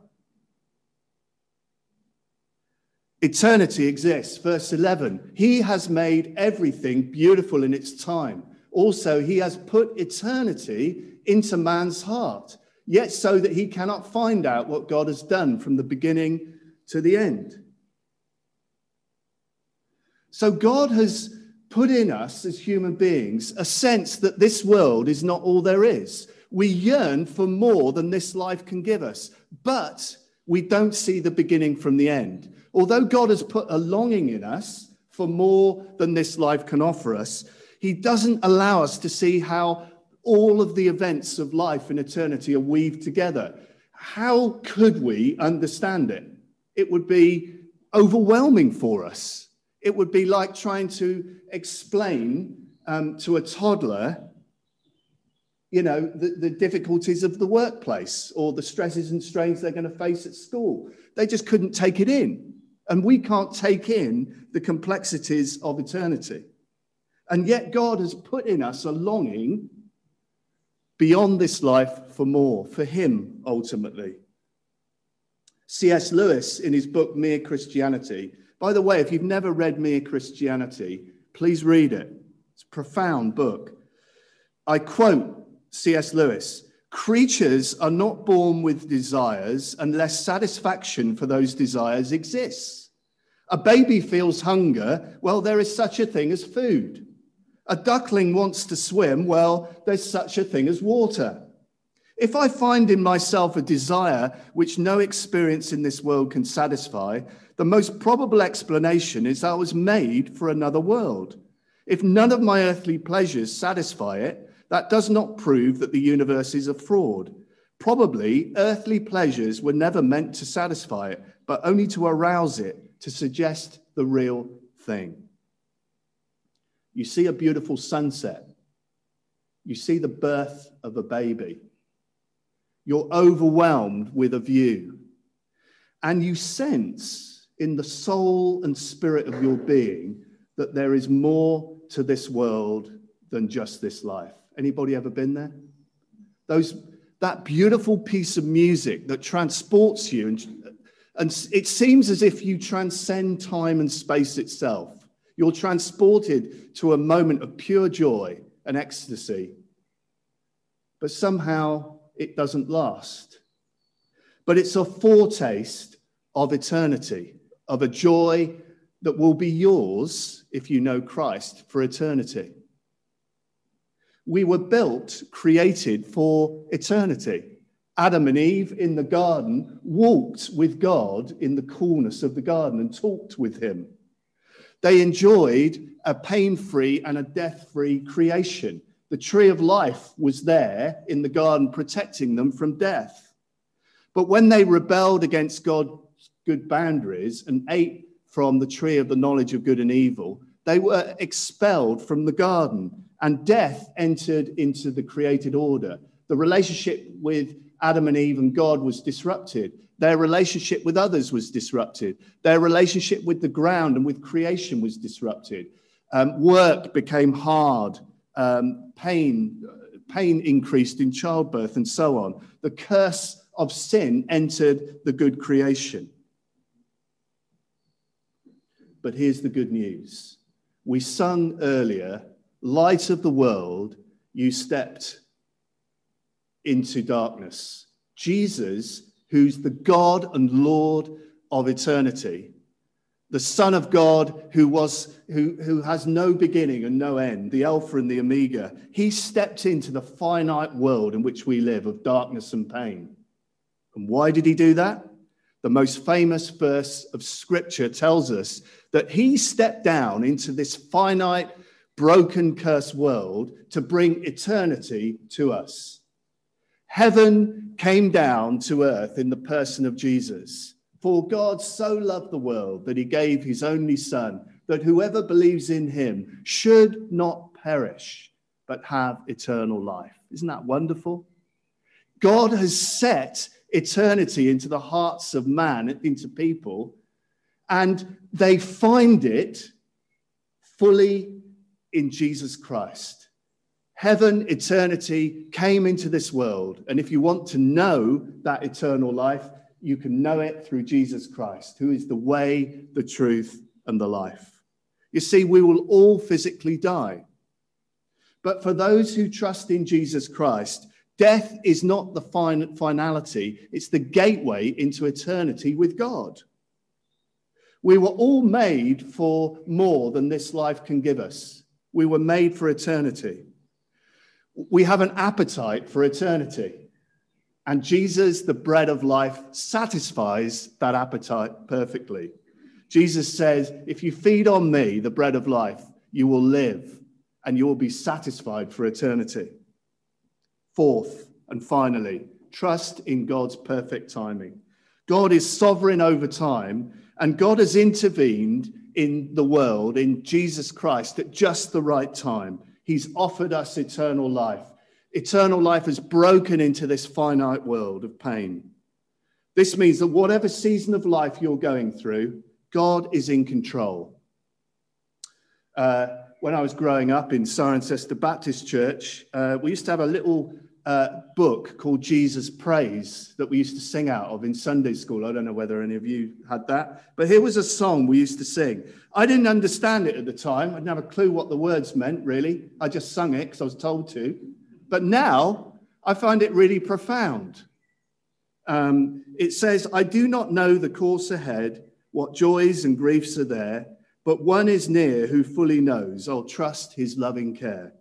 Eternity exists. Verse 11 He has made everything beautiful in its time. Also, he has put eternity into man's heart, yet so that he cannot find out what God has done from the beginning to the end. So, God has put in us as human beings a sense that this world is not all there is. We yearn for more than this life can give us, but we don't see the beginning from the end. Although God has put a longing in us for more than this life can offer us, he doesn't allow us to see how all of the events of life and eternity are weaved together. How could we understand it? It would be overwhelming for us. It would be like trying to explain um, to a toddler, you know, the, the difficulties of the workplace or the stresses and strains they're going to face at school. They just couldn't take it in. And we can't take in the complexities of eternity. And yet, God has put in us a longing beyond this life for more, for Him ultimately. C.S. Lewis, in his book Mere Christianity, by the way, if you've never read Mere Christianity, please read it. It's a profound book. I quote C.S. Lewis Creatures are not born with desires unless satisfaction for those desires exists. A baby feels hunger, well, there is such a thing as food. A duckling wants to swim, well, there's such a thing as water. If I find in myself a desire which no experience in this world can satisfy, the most probable explanation is I was made for another world. If none of my earthly pleasures satisfy it, that does not prove that the universe is a fraud. Probably earthly pleasures were never meant to satisfy it, but only to arouse it, to suggest the real thing. You see a beautiful sunset. You see the birth of a baby. You're overwhelmed with a view. And you sense in the soul and spirit of your being that there is more to this world than just this life. Anybody ever been there? Those that beautiful piece of music that transports you and, and it seems as if you transcend time and space itself. You're transported to a moment of pure joy and ecstasy. But somehow it doesn't last. But it's a foretaste of eternity, of a joy that will be yours if you know Christ for eternity. We were built, created for eternity. Adam and Eve in the garden walked with God in the coolness of the garden and talked with him. They enjoyed a pain free and a death free creation. The tree of life was there in the garden, protecting them from death. But when they rebelled against God's good boundaries and ate from the tree of the knowledge of good and evil, they were expelled from the garden, and death entered into the created order. The relationship with Adam and Eve and God was disrupted. Their relationship with others was disrupted. Their relationship with the ground and with creation was disrupted. Um, work became hard. Um, pain, pain increased in childbirth, and so on. The curse of sin entered the good creation. But here's the good news. We sung earlier, Light of the world, you stepped into darkness. Jesus, who's the God and Lord of eternity, the Son of God who, was, who, who has no beginning and no end, the Alpha and the Omega, he stepped into the finite world in which we live of darkness and pain. And why did he do that? the most famous verse of scripture tells us that he stepped down into this finite, broken, cursed world to bring eternity to us. Heaven came down to earth in the person of Jesus. For God so loved the world that he gave his only Son, that whoever believes in him should not perish, but have eternal life. Isn't that wonderful? God has set eternity into the hearts of man, into people, and they find it fully in Jesus Christ. Heaven, eternity came into this world. And if you want to know that eternal life, you can know it through Jesus Christ, who is the way, the truth, and the life. You see, we will all physically die. But for those who trust in Jesus Christ, Death is not the fin- finality, it's the gateway into eternity with God. We were all made for more than this life can give us. We were made for eternity. We have an appetite for eternity. And Jesus, the bread of life, satisfies that appetite perfectly. Jesus says, If you feed on me, the bread of life, you will live and you will be satisfied for eternity. Fourth, and finally, trust in God's perfect timing. God is sovereign over time, and God has intervened in the world, in Jesus Christ, at just the right time. He's offered us eternal life. Eternal life has broken into this finite world of pain. This means that whatever season of life you're going through, God is in control. Uh, when I was growing up in Cirencester Baptist Church, uh, we used to have a little uh, book called Jesus Praise that we used to sing out of in Sunday school. I don't know whether any of you had that, but here was a song we used to sing. I didn't understand it at the time. I didn't have a clue what the words meant, really. I just sung it because I was told to. But now I find it really profound. Um, it says, I do not know the course ahead, what joys and griefs are there, but one is near who fully knows. I'll trust his loving care.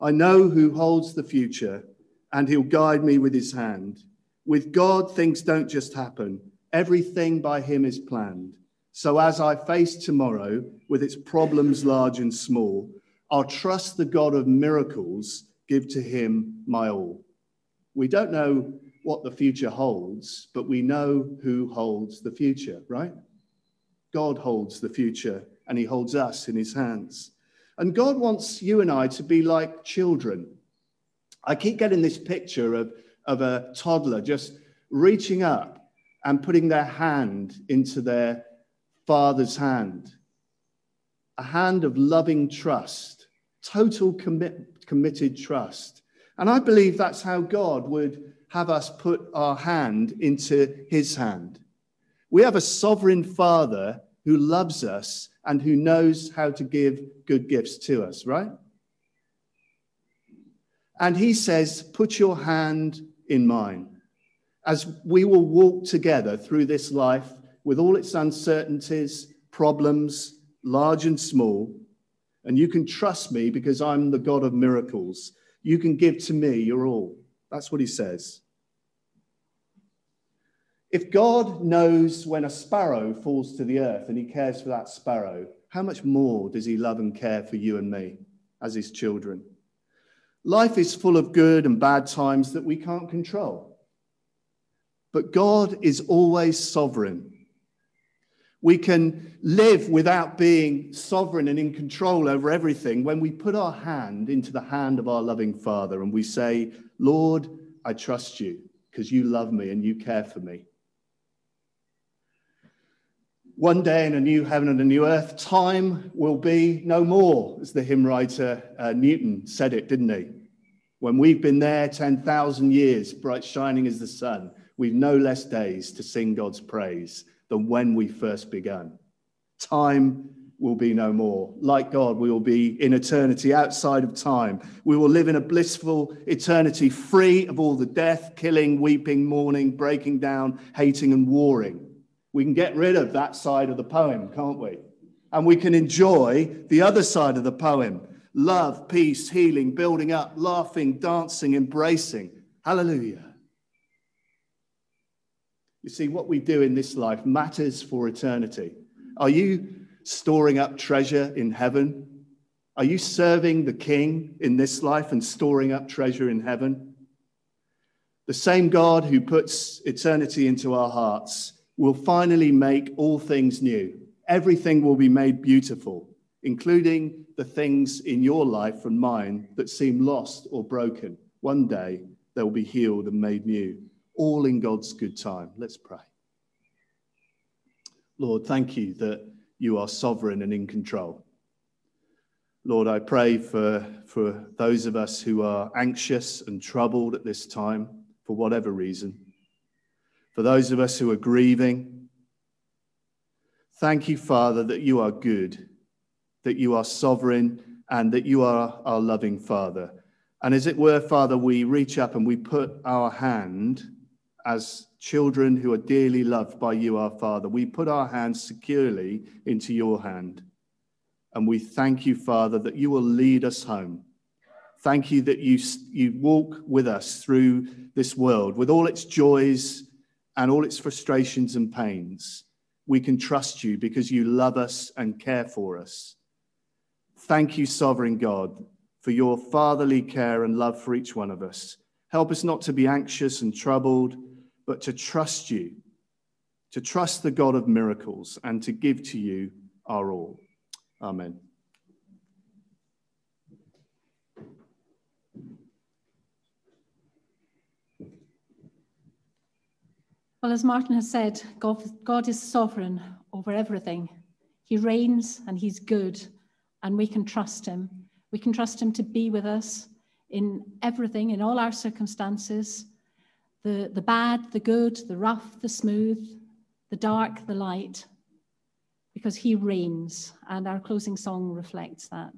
I know who holds the future and he'll guide me with his hand. With God, things don't just happen, everything by him is planned. So as I face tomorrow with its problems large and small, I'll trust the God of miracles, give to him my all. We don't know what the future holds, but we know who holds the future, right? God holds the future and he holds us in his hands. And God wants you and I to be like children. I keep getting this picture of, of a toddler just reaching up and putting their hand into their father's hand. A hand of loving trust, total commit, committed trust. And I believe that's how God would have us put our hand into his hand. We have a sovereign father who loves us and who knows how to give good gifts to us, right? And he says, Put your hand in mine as we will walk together through this life with all its uncertainties, problems, large and small. And you can trust me because I'm the God of miracles. You can give to me your all. That's what he says. If God knows when a sparrow falls to the earth and he cares for that sparrow, how much more does he love and care for you and me as his children? Life is full of good and bad times that we can't control. But God is always sovereign. We can live without being sovereign and in control over everything when we put our hand into the hand of our loving Father and we say, Lord, I trust you because you love me and you care for me. One day in a new heaven and a new earth, time will be no more, as the hymn writer uh, Newton said it, didn't he? When we've been there 10,000 years, bright shining as the sun, we've no less days to sing God's praise than when we first begun. Time will be no more. Like God, we will be in eternity outside of time. We will live in a blissful eternity free of all the death, killing, weeping, mourning, breaking down, hating, and warring we can get rid of that side of the poem, can't we? And we can enjoy the other side of the poem love, peace, healing, building up, laughing, dancing, embracing. Hallelujah. You see, what we do in this life matters for eternity. Are you storing up treasure in heaven? Are you serving the King in this life and storing up treasure in heaven? The same God who puts eternity into our hearts will finally make all things new. Everything will be made beautiful, including the things in your life and mine that seem lost or broken. One day they'll be healed and made new, all in God's good time. Let's pray. Lord, thank you that you are sovereign and in control. Lord, I pray for, for those of us who are anxious and troubled at this time for whatever reason for those of us who are grieving. Thank you, Father, that you are good, that you are sovereign, and that you are our loving Father. And as it were, Father, we reach up and we put our hand as children who are dearly loved by you, our Father. We put our hand securely into your hand. And we thank you, Father, that you will lead us home. Thank you that you, you walk with us through this world with all its joys and all its frustrations and pains, we can trust you because you love us and care for us. Thank you, sovereign God, for your fatherly care and love for each one of us. Help us not to be anxious and troubled, but to trust you, to trust the God of miracles, and to give to you our all. Amen. Well, as Martin has said, God, God is sovereign over everything. He reigns and he's good, and we can trust him. We can trust him to be with us in everything, in all our circumstances the, the bad, the good, the rough, the smooth, the dark, the light, because he reigns. And our closing song reflects that.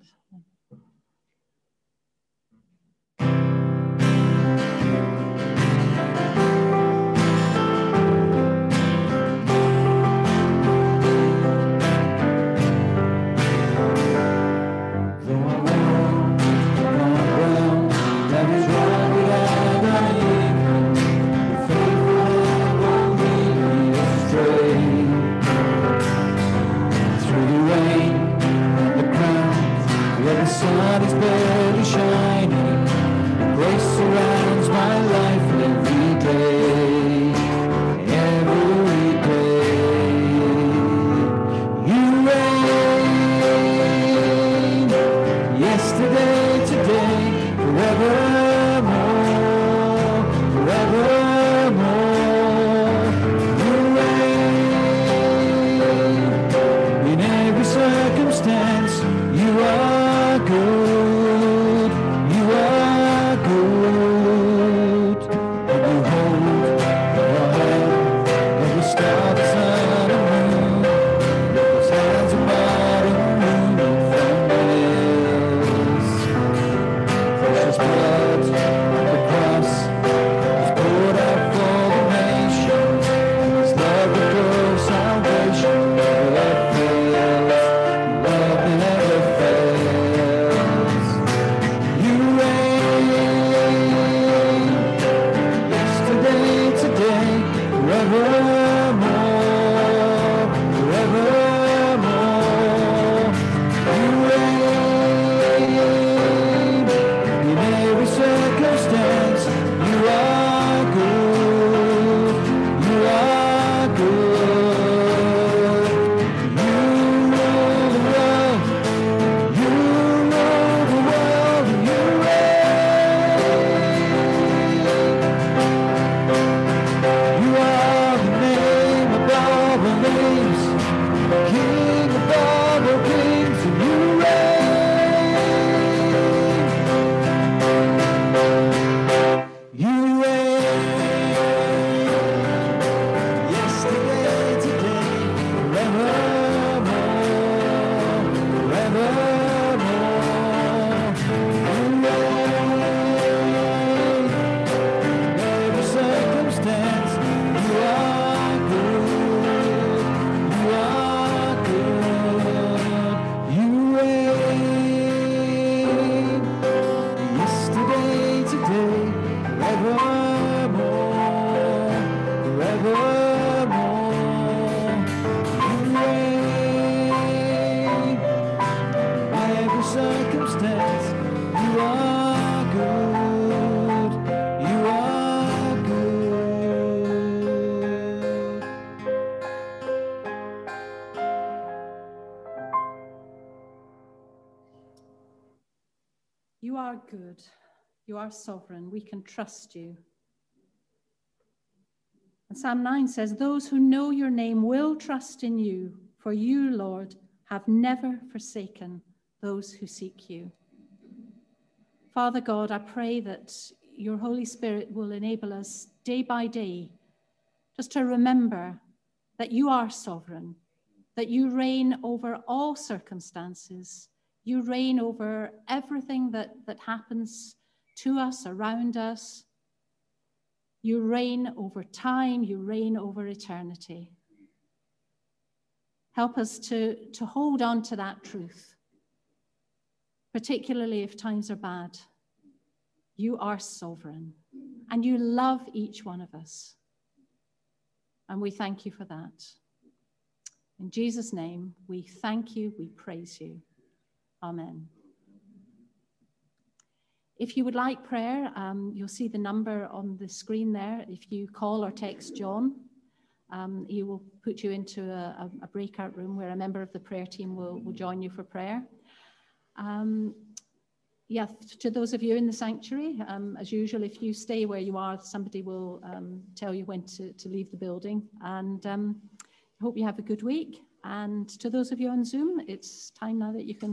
Are sovereign. We can trust you. And Psalm 9 says, Those who know your name will trust in you, for you, Lord, have never forsaken those who seek you. Father God, I pray that your Holy Spirit will enable us day by day just to remember that you are sovereign, that you reign over all circumstances. You reign over everything that, that happens to us, around us. You reign over time, you reign over eternity. Help us to, to hold on to that truth, particularly if times are bad. You are sovereign and you love each one of us. And we thank you for that. In Jesus' name, we thank you, we praise you. Amen. If you would like prayer, um, you'll see the number on the screen there. If you call or text John, um, he will put you into a, a, breakout room where a member of the prayer team will, will join you for prayer. Um, yeah, to those of you in the sanctuary, um, as usual, if you stay where you are, somebody will um, tell you when to, to leave the building. And um, I hope you have a good week. And to those of you on Zoom, it's time now that you can